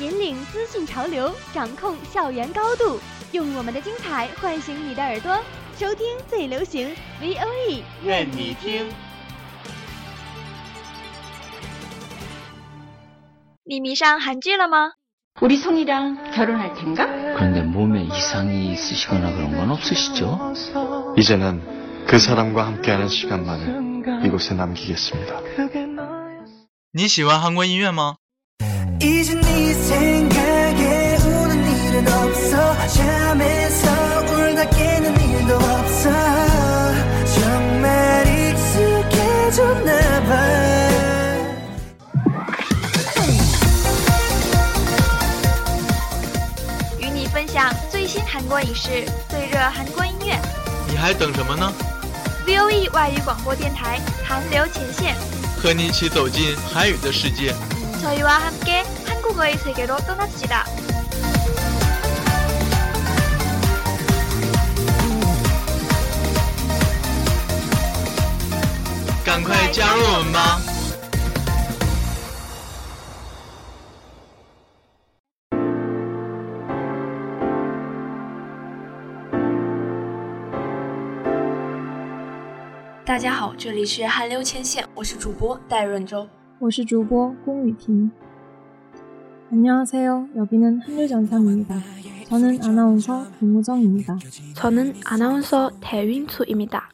引领资讯潮流，掌控校园高度，用我们的精彩唤醒你的耳朵，收听最流行 V O E，愿你听。你迷上韩剧了吗？ 우리 손이랑 결혼할 텐가? 그런데 몸에 이상이 있으시거나 그런 건 없으시죠? 이제는 그 사람과 함께하는 시간만을 이곳에 남기겠습니다. 你喜欢韩国音乐吗？ 이제 네 생각에 우는 일은 없어 잠에서 울다 깨는 일도 없어 정말 익숙해졌나 봐 与你分享最新韩国影视、最热韩国音乐。你还等什么呢？ V O E 外语广播电台韩流前线，和你一起走进韩语的世界。 저희와 함께 한국어의 세계로 떠납시다. 赶快加入我们吧！大家好，这里是韩流前线，我是主播戴润洲。我是主播龚雨婷。 안녕하세요. 여기는 한류전선입니다. 저는 아나운서 김우정입니다. 저는 아나운서 대윈수입니다.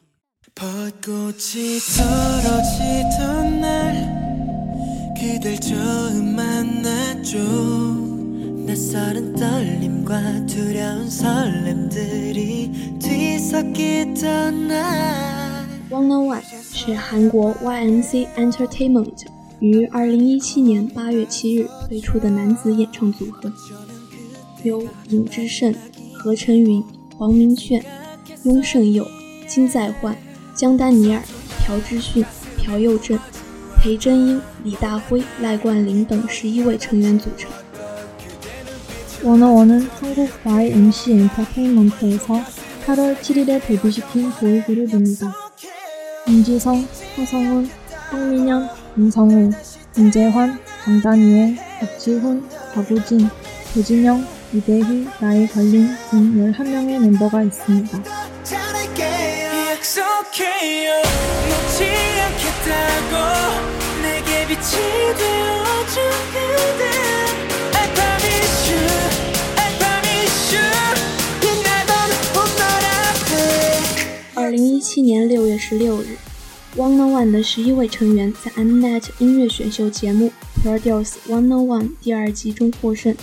벚꽃이 떨어지던 날 그댈 처음 만났죠 낯설은 떨림과 두려운 설렘들이 뒤섞이던 날 One On One 是韩国 YMC Entertainment 于二零一七年八月七日推出的男子演唱组合，由尹智胜、何晨云、黄明炫、雍胜佑、金在焕、姜丹尼尔、朴智训、朴佑镇、裴真英、李大辉、赖冠霖等十一位成员组成。 워너원은 한국 YMC 엔터테인먼트에서 8월 7일에 데뷔시킨 보이그룹입니다. 임지성, 하성훈, 황민현, 임성우, 임재환, 강다니엘, 박지훈, 박우진, 조진영, 이대휘, 나이 걸린 등 11명의 멤버가 있습니다. 잘할게요 약속해요 놓지 않겠다고 내게 빛이 되어준 그대 I promise you I promise you 빛나던 봄날 앞에 二零一七年六月十六日 ，One On One 的十一位成员在 Mnet 音乐选秀节目 Produce One On One 第二季中获胜，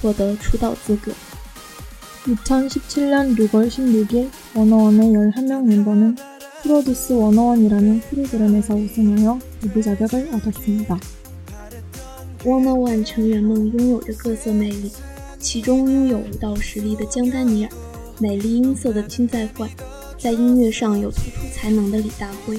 获得出道资格。 2017년 6월 16일 워너원의 11명 멤버는 프로듀스 워너원이라는 프로그램에서 우승하여 데뷔 자격을 얻었습니다. One On One 成员们拥有着各色魅力，其中拥有舞蹈实力的姜丹尼尔，美丽音色的金在焕，在音乐上有突出才能的李大辉，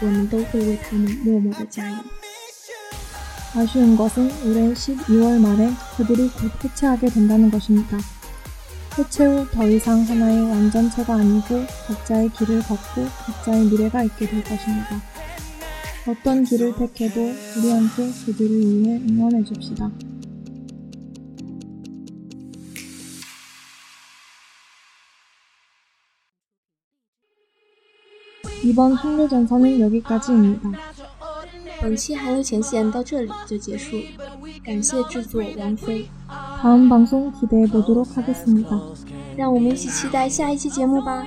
我们都会为他们默默的加油。 아쉬운 것은 올해 12월 말에 그들이 곧 해체하게 된다는 것입니다. 해체 후 더 이상 하나의 완전체가 아니고 각자의 길을 걷고 각자의 미래가 있게 될 것입니다. 어떤 길을 택해도 우리한테 그들을 위해 응원해 줍시다. 이번 홍대전선은 여기까지입니다. 本期韩流前线到这里就结束了，感谢制作王菲。 다음 방송 기대해 보도록 하겠습니다. 让我们一起期待下一期节目吧。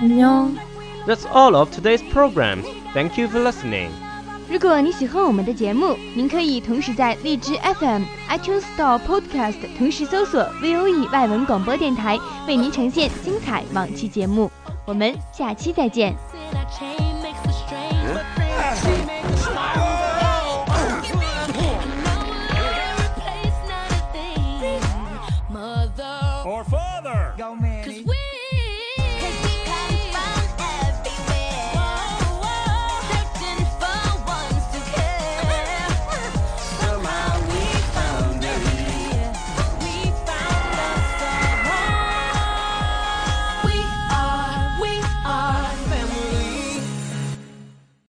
안녕. That's all of today's program. Thank you for listening. 如果你喜欢我们的节目，您可以同时在荔枝 FM、iTunes Store、Podcast 同时搜索 VOE 外文广播电台，为您呈现精彩往期节目。我们下期再见。 I change